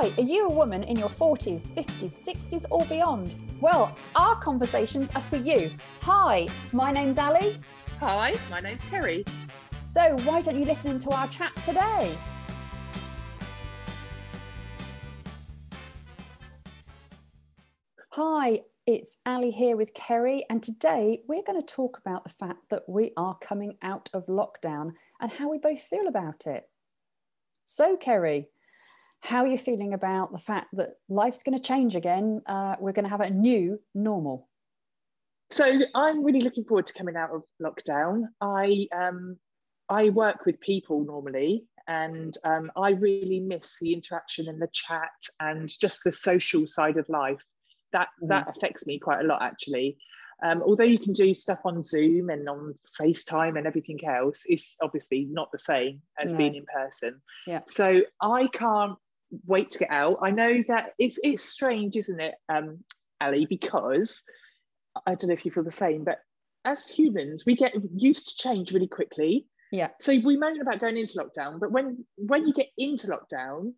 Hi, are you a woman in your 40s, 50s, 60s, or beyond? Well, our conversations are for you. Hi, my name's Ali. Hi, my name's Kerry. So, why don't you listen to our chat today? Hi, it's Ali here with Kerry, and today we're going to talk about the fact that we are coming out of lockdown and how we both feel about it. So, Kerry, how are you feeling about the fact that life's going to change again? Uh, we're going to have a new normal. So I'm really looking forward to coming out of lockdown. I um, I work with people normally, and um, I really miss the interaction and the chat and just the social side of life. That mm. that affects me quite a lot actually. Um, although you can do stuff on Zoom and on FaceTime and everything else, it's obviously not the same as no. being in person. Yeah. So I can't wait to get out. I know that it's it's strange, isn't it, um, Ali? Because I don't know if you feel the same, but as humans, we get used to change really quickly. Yeah. So we moan about going into lockdown, but when when you get into lockdown,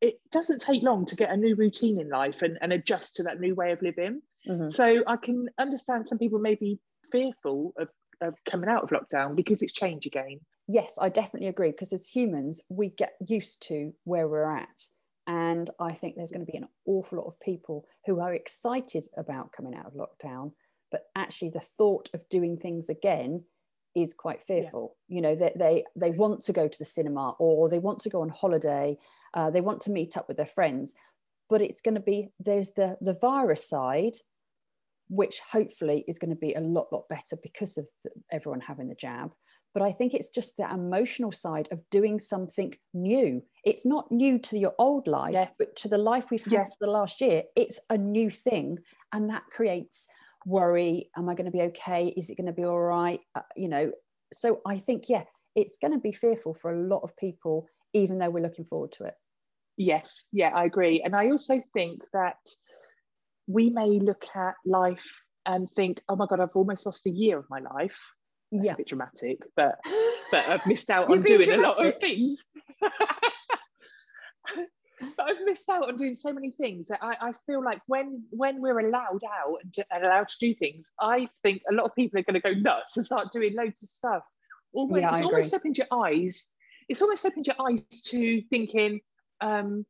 it doesn't take long to get a new routine in life and, and adjust to that new way of living. Mm-hmm. So I can understand some people may be fearful of, of coming out of lockdown because it's change again yes, I definitely agree because as humans, we get used to where we're at. And I think there's going to be an awful lot of people who are excited about coming out of lockdown, but actually the thought of doing things again is quite fearful. Yeah. You know, they, they they want to go to the cinema or they want to go on holiday, uh, they want to meet up with their friends, but it's going to be there's the the virus side, which hopefully is going to be a lot lot better because of the, everyone having the jab but I think it's just the emotional side of doing something new. It's not new to your old life, yeah. but to the life we've had yeah. for the last year, it's a new thing. And that creates worry. Am I going to be okay? Is it going to be all right? Uh, you know, so I think, yeah, it's going to be fearful for a lot of people, even though we're looking forward to it. Yes, yeah, I agree. And I also think that we may look at life and think, oh my God, I've almost lost a year of my life that's yeah. a bit dramatic, but but I've missed out on doing dramatic. a lot of things. but I've missed out on doing so many things that I, I feel like when when we're allowed out and, to, and, allowed to do things, I think a lot of people are going to go nuts and start doing loads of stuff. Almost, yeah, it's almost opened your eyes. It's almost opened your eyes to thinking um,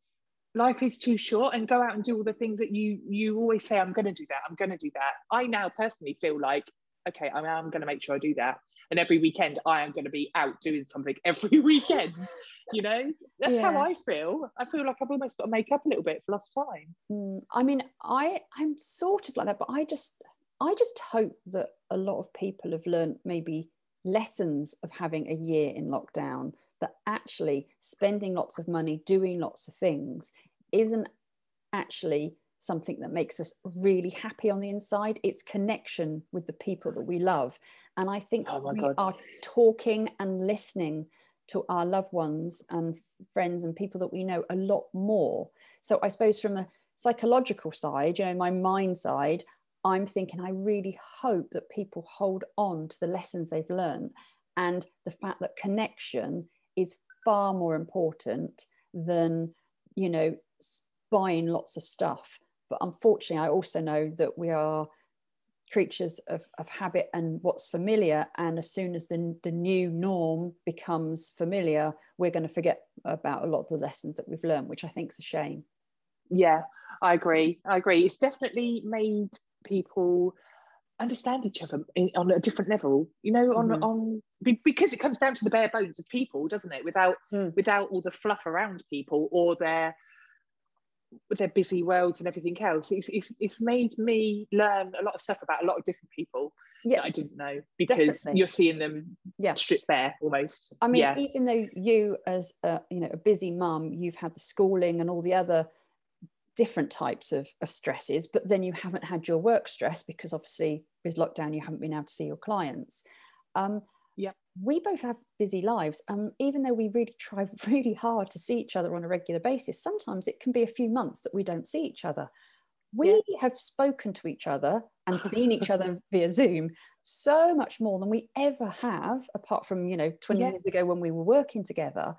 life is too short and go out and do all the things that you you always say I'm going to do that. I'm going to do that. I now personally feel like okay, I am going to make sure I do that. And every weekend, I am going to be out doing something every weekend. you know, that's yeah. how I feel. I feel like I've almost got to make up a little bit for lost time. Mm, I mean, I I'm sort of like that, but I just I just hope that a lot of people have learned maybe lessons of having a year in lockdown. That actually spending lots of money, doing lots of things, isn't actually something that makes us really happy on the inside. It's connection with the people that we love. And I think oh we God. are talking and listening to our loved ones and friends and people that we know a lot more. So I suppose from the psychological side, you know, my mind side, I'm thinking I really hope that people hold on to the lessons they've learned and the fact that connection is far more important than, you know, buying lots of stuff but unfortunately, I also know that we are creatures of, of habit and what's familiar. And as soon as the, the new norm becomes familiar, we're going to forget about a lot of the lessons that we've learned, which I think is a shame. Yeah, I agree. I agree. It's definitely made people understand each other in, on a different level you know on mm-hmm. on because it comes down to the bare bones of people doesn't it without mm. without all the fluff around people or their their busy worlds and everything else, it's, it's, it's made me learn a lot of stuff about a lot of different people yeah. that I didn't know because Definitely. you're seeing them yeah. stripped bare almost. I mean, yeah. even though you as a, you know a busy mum, you've had the schooling and all the other different types of, of stresses, but then you haven't had your work stress because obviously with lockdown you haven't been able to see your clients. Um, yeah we both have busy lives um, even though we really try really hard to see each other on a regular basis sometimes it can be a few months that we don't see each other we yeah. have spoken to each other and seen each other via zoom so much more than we ever have apart from you know 20 yeah. years ago when we were working together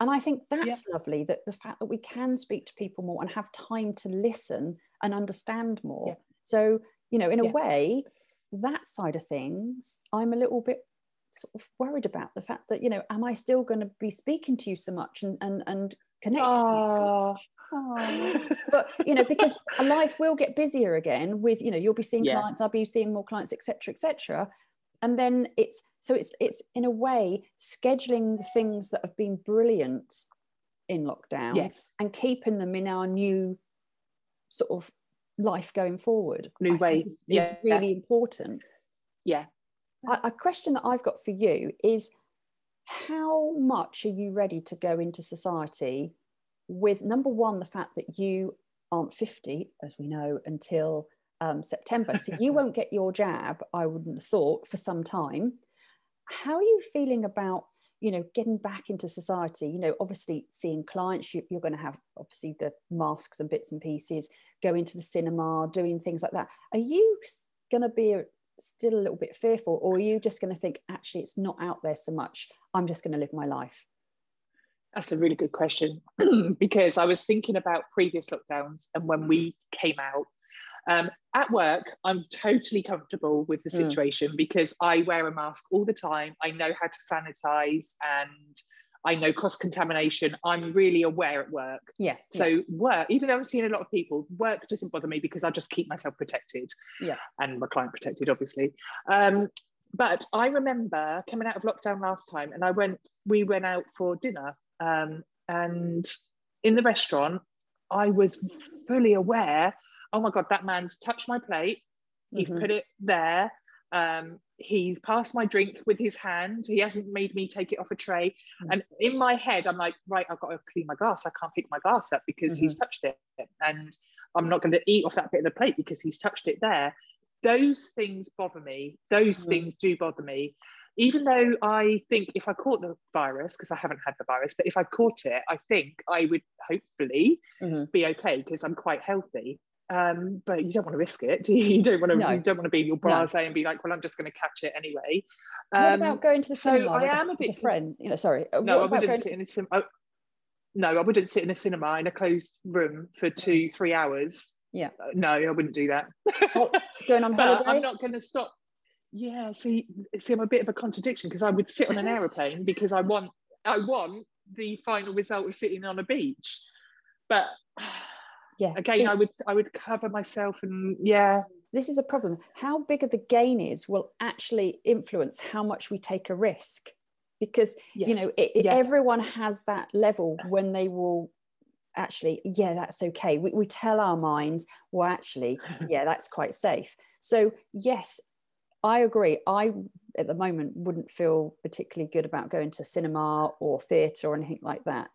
and i think that's yeah. lovely that the fact that we can speak to people more and have time to listen and understand more yeah. so you know in a way that side of things i'm a little bit sort of worried about the fact that you know am i still going to be speaking to you so much and and, and connecting oh. oh. but you know because life will get busier again with you know you'll be seeing yeah. clients i'll be seeing more clients etc etc and then it's so it's it's in a way scheduling the things that have been brilliant in lockdown yes. and keeping them in our new sort of life going forward new way is yeah. really important yeah a question that I've got for you is how much are you ready to go into society with number one, the fact that you aren't 50, as we know, until um, September. So you won't get your jab, I wouldn't have thought, for some time. How are you feeling about, you know, getting back into society? You know, obviously seeing clients, you, you're going to have obviously the masks and bits and pieces, going to the cinema, doing things like that. Are you going to be still a little bit fearful or are you just going to think actually it's not out there so much i'm just going to live my life that's a really good question because i was thinking about previous lockdowns and when we came out um, at work i'm totally comfortable with the hmm. situation mm. because i wear a mask all the time i know how to sanitize and I know cross contamination. I'm really aware at work. Yeah. So yeah. work, even though I'm seeing a lot of people, work doesn't bother me because I just keep myself protected. Yeah. And my client protected, obviously. Um, but I remember coming out of lockdown last time, and I went. We went out for dinner, um, and in the restaurant, I was fully aware. Oh my god, that man's touched my plate. He's mm-hmm. put it there. Um, he's passed my drink with his hand. He hasn't made me take it off a tray. Mm-hmm. And in my head, I'm like, right, I've got to clean my glass. I can't pick my glass up because mm-hmm. he's touched it. And I'm not going to eat off that bit of the plate because he's touched it there. Those things bother me. Those mm-hmm. things do bother me. Even though I think if I caught the virus, because I haven't had the virus, but if I caught it, I think I would hopefully mm-hmm. be okay because I'm quite healthy um, but you don't want to risk it, do you? You don't want to. No. You don't want to be in your blasé no. and be like, "Well, I'm just going to catch it anyway." Um, what about going to the cinema? So I am a, a bit a friend. You know, sorry. Uh, no, I wouldn't sit to... in a cinema. No, I wouldn't sit in a cinema in a closed room for two, three hours. Yeah. Uh, no, I wouldn't do that. going on holiday? I'm not going to stop. Yeah, see, see, I'm a bit of a contradiction because I would sit on an aeroplane because I want, I want the final result of sitting on a beach, but yeah again See, i would i would cover myself and yeah. This is a problem. How bigger the gain is will actually influence how much we take a risk? Because yes. you know it, yeah. everyone has that level when they will actually yeah that's okay. We, we tell our minds well actually yeah that's quite safe. So yes i agree. I at the moment wouldn't feel particularly good about going to cinema or theatre or anything like that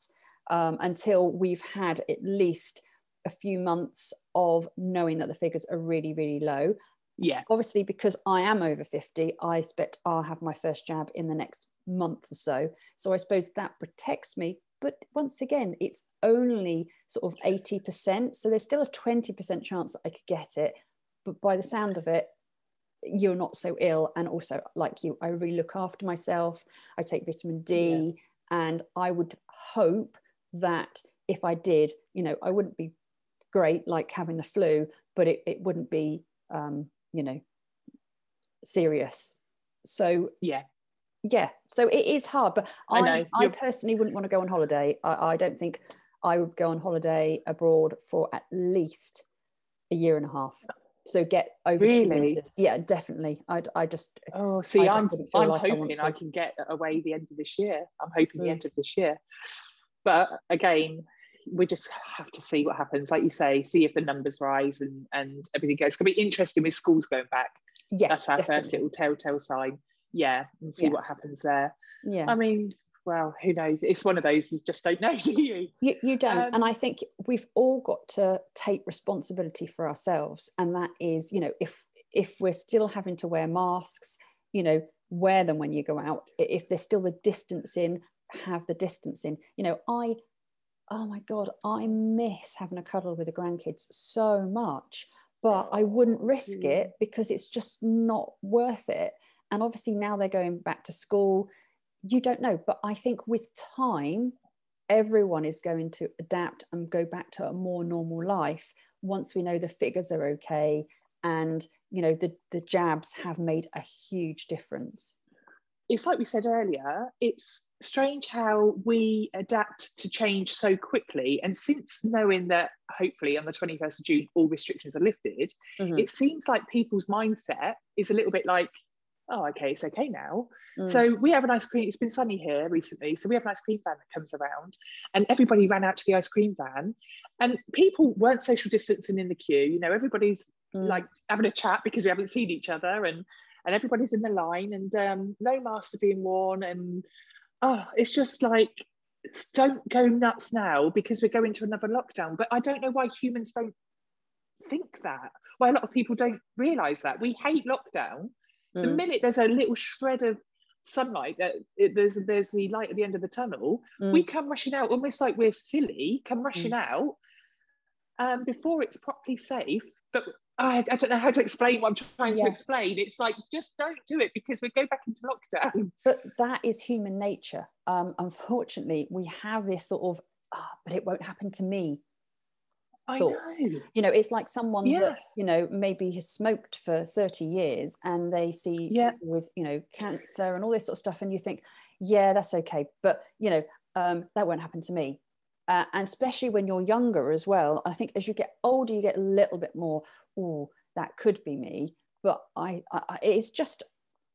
um, until we've had at least a few months of knowing that the figures are really, really low. Yeah. Obviously, because I am over 50, I expect I'll have my first jab in the next month or so. So I suppose that protects me. But once again, it's only sort of 80%. So there's still a 20% chance that I could get it. But by the sound of it, you're not so ill. And also, like you, I really look after myself. I take vitamin D. Yeah. And I would hope that if I did, you know, I wouldn't be great, like having the flu, but it, it wouldn't be, um, you know, serious. So yeah, yeah. So it is hard, but I, I, I personally wouldn't want to go on holiday. I, I don't think I would go on holiday abroad for at least a year and a half. So get over really? Yeah, definitely. I I just oh see, I am I'm like hoping I, I, can get away the end of this year. I'm hoping mm. the end of this year. But again, we just have to see what happens. Like you say, see if the numbers rise and and everything goes. It's gonna be interesting with schools going back. Yes, that's our definitely. first little telltale sign. Yeah, and see yeah. what happens there. Yeah, I mean, well, who knows? It's one of those you just don't know, do you? You, you don't. Um, and I think we've all got to take responsibility for ourselves, and that is, you know, if if we're still having to wear masks, you know, wear them when you go out. If there's still the distancing, have the distancing. You know, I oh my God, I miss having a cuddle with the grandkids so much, but I wouldn't risk it mm. because it's just not worth it. And obviously, now they're going back to school. You don't know, but I think with time, everyone is going to adapt and go back to a more normal life once we know the figures are okay and you know the the jabs have made a huge difference it's like we said earlier it's strange how we adapt to change so quickly and since knowing that hopefully on the 21st of june all restrictions are lifted mm-hmm. it seems like people's mindset is a little bit like oh, okay, it's okay now. Mm. So we have an ice cream, it's been sunny here recently. So we have an ice cream van that comes around and everybody ran out to the ice cream van and people weren't social distancing in the queue. You know, everybody's mm. like having a chat because we haven't seen each other and and everybody's in the line and um, no masks are being worn and oh, it's just like don't go nuts now because we're going to another lockdown. But I don't know why humans don't think that. Why a lot of people don't realize that we hate lockdown Mm. The minute there's a little shred of sunlight, that it, there's there's the light at the end of the tunnel, mm. we come rushing out, almost like we're silly, come rushing mm. out um, before it's properly safe. But I, I, don't know how to explain what I'm trying yeah. to explain. It's like just don't do it because we go back into lockdown. But that is human nature. Um, unfortunately, we have this sort of, oh, but it won't happen to me thoughts. Know. You know, it's like someone yeah. that, you know, maybe has smoked for 30 years and they see yeah. with, you know, cancer and all this sort of stuff. And you think, yeah, that's okay. But, you know, um, that won't happen to me. Uh, and especially when you're younger as well. I think as you get older, you get a little bit more, oh, that could be me. But I, I, it's just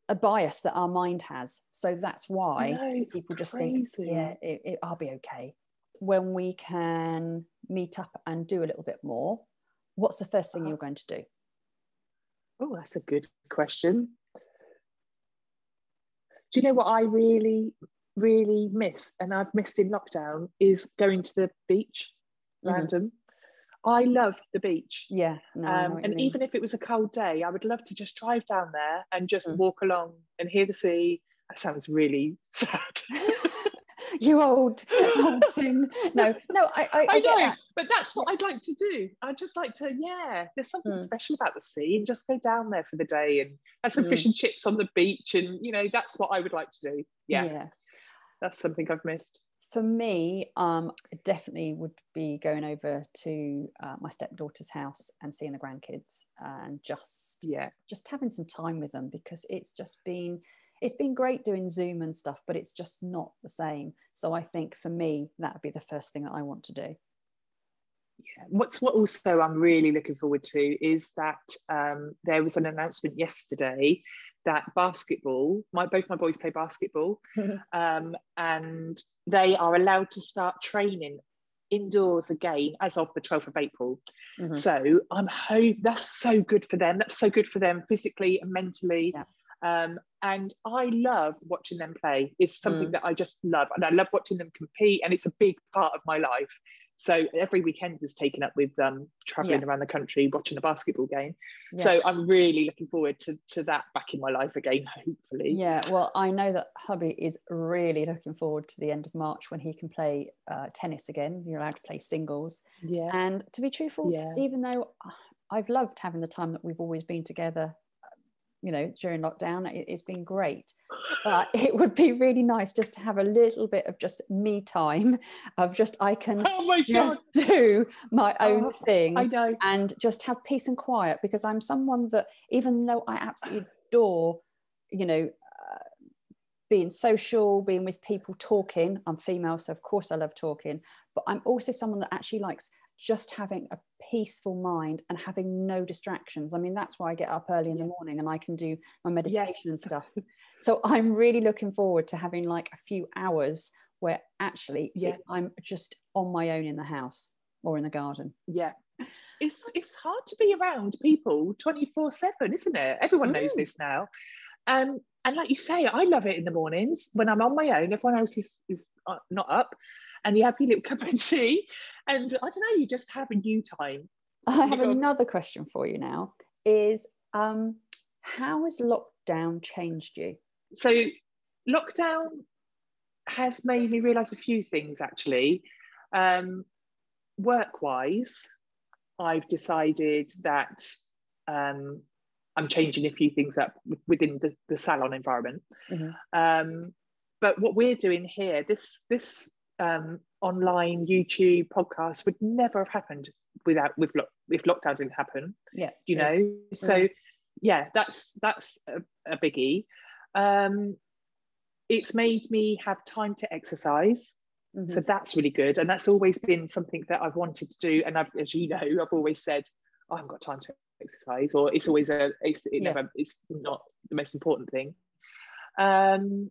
a bias that our mind has. So that's why know, people just crazy. think, yeah, it, it, I'll be okay when we can meet up and do a little bit more, what's the first thing you're going to do? Oh, that's a good question. Do you know what I really, really miss and I've missed in lockdown is going to the beach, mm-hmm. random. I love the beach. Yeah. No, um, and even if it was a cold day, I would love to just drive down there and just mm. walk along and hear the sea. That sounds really sad. you old old thing. No, no, I I, I, I know, that. but that's what I'd like to do. I'd just like to, yeah. There's something mm. special about the sea, and just go down there for the day and have some mm. fish and chips on the beach, and you know that's what I would like to do. Yeah, yeah. That's something I've missed. For me, um, definitely would be going over to uh, my stepdaughter's house and seeing the grandkids and just yeah, just having some time with them because it's just been it's been great doing Zoom and stuff, but it's just not the same. So I think for me, that would be the first thing that I want to do. Yeah. What's what also I'm really looking forward to is that um, there was an announcement yesterday that basketball, my both my boys play basketball, um, and they are allowed to start training indoors again as of the 12th of April. Mm-hmm. So I'm hope that's so good for them. That's so good for them physically and mentally. Yeah. Um, and I love watching them play. It's something mm. that I just love, and I love watching them compete, and it's a big part of my life. So every weekend was taken up with um, traveling yeah. around the country, watching a basketball game. Yeah. So I'm really looking forward to, to that back in my life again, hopefully. Yeah, well, I know that hubby is really looking forward to the end of March when he can play uh, tennis again. You're allowed to play singles. Yeah. And to be truthful, yeah. even though I've loved having the time that we've always been together you know during lockdown it, has been great but it would be really nice just to have a little bit of just me time of just i can oh just do my own oh, thing I know. and just have peace and quiet because i'm someone that even though i absolutely adore you know uh, being social being with people talking i'm female so of course i love talking but i'm also someone that actually likes just having a peaceful mind and having no distractions. I mean, that's why I get up early in the morning and I can do my meditation yeah. and stuff. So I'm really looking forward to having like a few hours where actually yeah. I'm just on my own in the house or in the garden. Yeah. It's it's hard to be around people 24/7, isn't it? Everyone mm. knows this now. Um, and like you say, I love it in the mornings when I'm on my own. Everyone else is, is uh, not up and you have your little cup of tea and I don't know, you just have a new time. I have another question for you now is um, how has lockdown changed you? So lockdown has made me realize a few things actually. Um, work wise, I've decided that um, I'm changing a few things up within the, the salon environment. Mm-hmm. Um, but what we're doing here, this this um, online YouTube podcasts would never have happened without with if lockdown didn't happen. Yeah, you true. know. So mm. yeah, that's that's a, a biggie. Um, it's made me have time to exercise. Mm-hmm. So that's really good. And that's always been something that I've wanted to do. And I've, as you know, I've always said, oh, I haven't got time to exercise, or it's always a, it's, it yeah. never, it's not the most important thing. Um,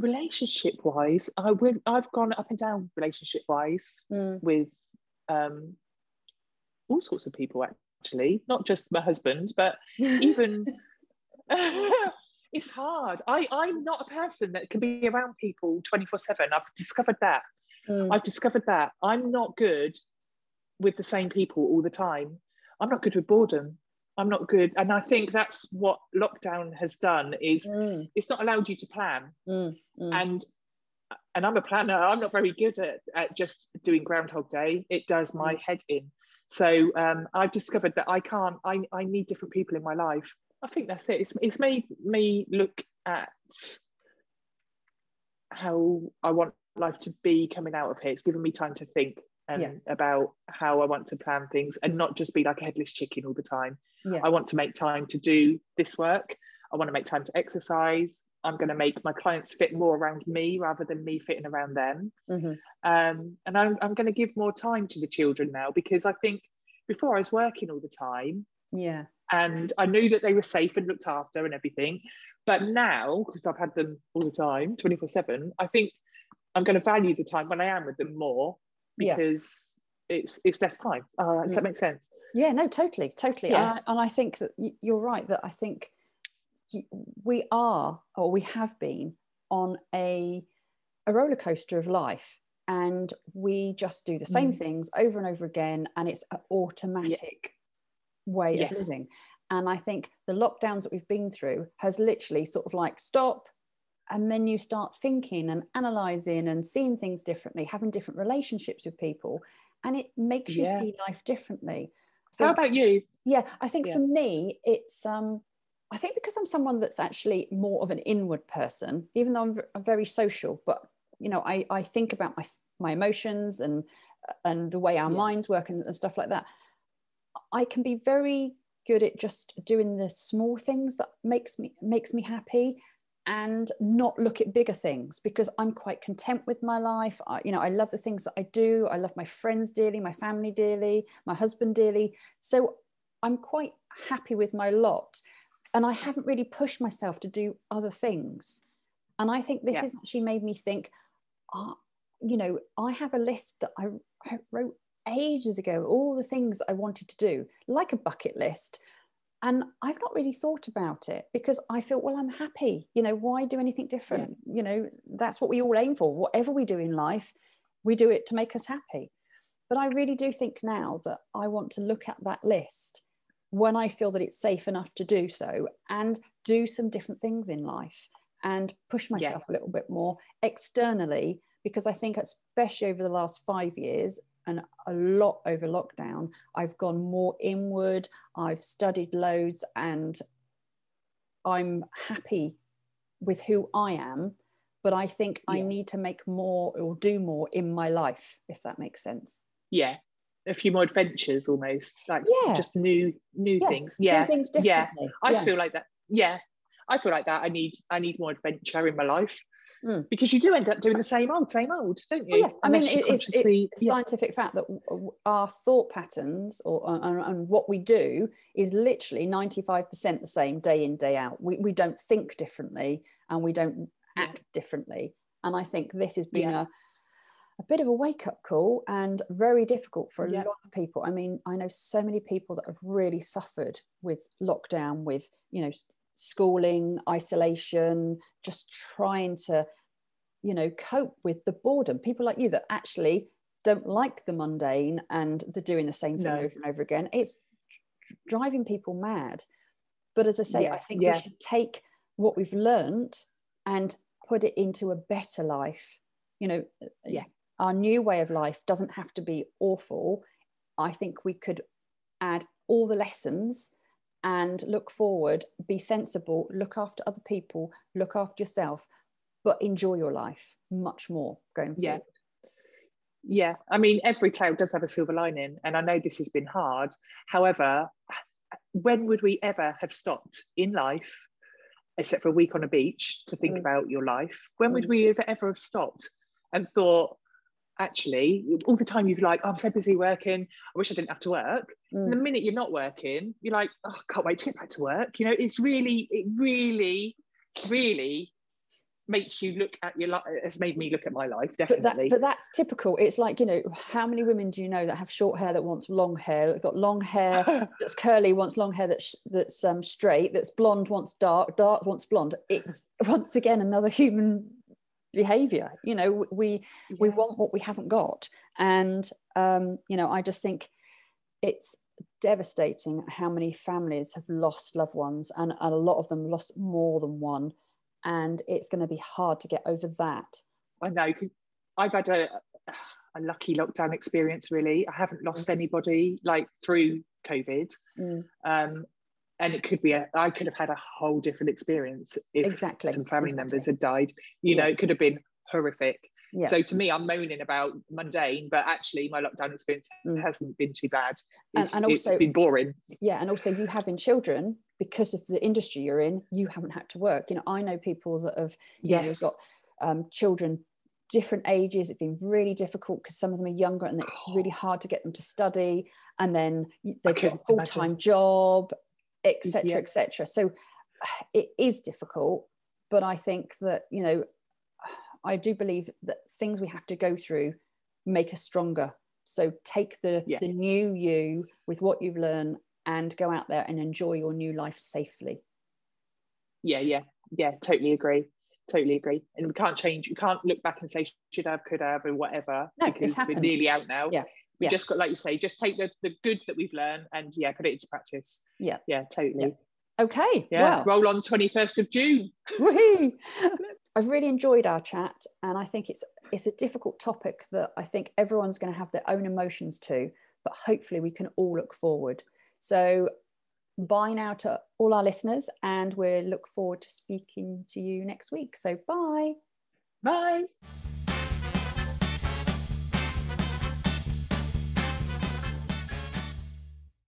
relationship wise, I would, I've gone up and down relationship wise mm. with um, all sorts of people, actually, not just my husband, but even. it's hard. I, I'm not a person that can be around people 24 7. I've discovered that. Mm. I've discovered that. I'm not good with the same people all the time. I'm not good with boredom. I'm not good. And I think that's what lockdown has done is mm. it's not allowed you to plan. Mm. And and I'm a planner. I'm not very good at, at just doing Groundhog Day. It does my mm. head in. So um, I've discovered that I can't, I, I need different people in my life. I think that's it. It's, it's made me look at how I want life to be coming out of here. It's given me time to think and yeah. about how I want to plan things and not just be like a headless chicken all the time. Yeah. I want to make time to do this work. I want to make time to exercise. I'm going to make my clients fit more around me rather than me fitting around them. Mm-hmm. Um, and I'm, I'm going to give more time to the children now because I think before I was working all the time. Yeah and I knew that they were safe and looked after and everything. But now, because I've had them all the time, 24 7, I think I'm going to value the time when I am with them more because yeah. it's it's less time. Uh, does that make sense? Yeah, no, totally, totally. Yeah. And, I, and I think that you're right that I think we are or we have been on a a roller coaster of life and we just do the same mm. things over and over again and it's an automatic way yes. of living. And I think the lockdowns that we've been through has literally sort of like stop, and then you start thinking and analyzing and seeing things differently, having different relationships with people, and it makes you yeah. see life differently. So, How about you? Yeah, I think yeah. for me, it's um, I think because I'm someone that's actually more of an inward person, even though I'm, I'm very social, but you know, I, I think about my my emotions and and the way our yeah. minds work and, and stuff like that. I can be very good at just doing the small things that makes me makes me happy and not look at bigger things because I'm quite content with my life. I, you know, I love the things that I do. I love my friends dearly, my family dearly, my husband dearly. So I'm quite happy with my lot. And I haven't really pushed myself to do other things. And I think this yeah. has actually made me think, uh, you know, I have a list that I, I wrote ages ago all the things I wanted to do, like a bucket list. And I've not really thought about it because I feel, well, I'm happy. You know, why do anything different? Yeah. You know, that's what we all aim for. Whatever we do in life, we do it to make us happy. But I really do think now that I want to look at that list when I feel that it's safe enough to do so and do some different things in life and push myself yeah. a little bit more externally because I think especially over the last five years and a lot over lockdown. I've gone more inward, I've studied loads, and I'm happy with who I am. But I think yeah. I need to make more or do more in my life, if that makes sense. Yeah. A few more adventures almost, like yeah. just new new yeah. things. Yeah. Do things differently. Yeah. I feel like that. Yeah. I feel like that. I need I need more adventure in my life. Mm. Because you do end up doing the same old, same old, don't you? Oh, yeah, I mean, it's, it's yeah. scientific fact that our thought patterns or and, and what we do is literally 95% the same day in, day out. We, we don't think differently and we don't act differently. And I think this has been yeah. a, a bit of a wake up call and very difficult for a yeah. lot of people. I mean, I know so many people that have really suffered with lockdown, with, you know, schooling, isolation, just trying to, you know, cope with the boredom. People like you that actually don't like the mundane and they're doing the same thing no. over and over again. It's driving people mad. But as I say, yeah. I think yeah. we should take what we've learned and put it into a better life. You know, yeah. our new way of life doesn't have to be awful. I think we could add all the lessons and look forward, be sensible, look after other people, look after yourself, but enjoy your life much more going forward. Yeah. Yeah, I mean, every tale does have a silver lining, and I know this has been hard. However, when would we ever have stopped in life, except for a week on a beach, to think mm. about your life? When mm. would we ever ever have stopped and thought, actually, all the time you've like, oh, I'm so busy working, I wish I didn't have to work. Mm. And the minute you're not working, you're like, oh, I can't wait to get back to work. You know, it's really, it really, really makes you look at your life has made me look at my life definitely but, that, but, that's typical it's like you know how many women do you know that have short hair that wants long hair got long hair that's curly wants long hair that's that's um, straight that's blonde wants dark dark wants blonde it's once again another human behavior you know we yeah. we want what we haven't got and um you know i just think it's devastating how many families have lost loved ones and, a lot of them lost more than one and it's going to be hard to get over that. I know. I've had a, a lucky lockdown experience. Really, I haven't lost mm. anybody like through COVID, mm. um, and it could be a. I could have had a whole different experience if exactly. some family exactly. members had died. You yeah. know, it could have been horrific. Yeah. So to me, I'm moaning about mundane, but actually, my lockdown experience mm. hasn't been too bad. It's, and, and also, it's been boring. Yeah, and also you having children because of the industry you're in, you haven't had to work. You know, I know people that have you yes. know, got um, children different ages. It's been really difficult because some of them are younger and it's really hard to get them to study. And then they've got a full time job, etc., yeah. etc. So it is difficult, but I think that you know, I do believe that things we have to go through make us stronger. So take the yeah. the new you with what you've learned and go out there and enjoy your new life safely. Yeah, yeah, yeah, totally agree. Totally agree. And we can't change, we can't look back and say should have, could have, or whatever. No, because we're nearly out now. Yeah. We yeah. just got, like you say, just take the, the good that we've learned and yeah, put it into practice. Yeah. Yeah, totally. Yeah. Okay. Yeah. Well. Roll on 21st of June. I've really enjoyed our chat and I think it's it's a difficult topic that I think everyone's going to have their own emotions to, but hopefully we can all look forward. So bye now to all our listeners, and we look forward to speaking to you next week. So bye. Bye.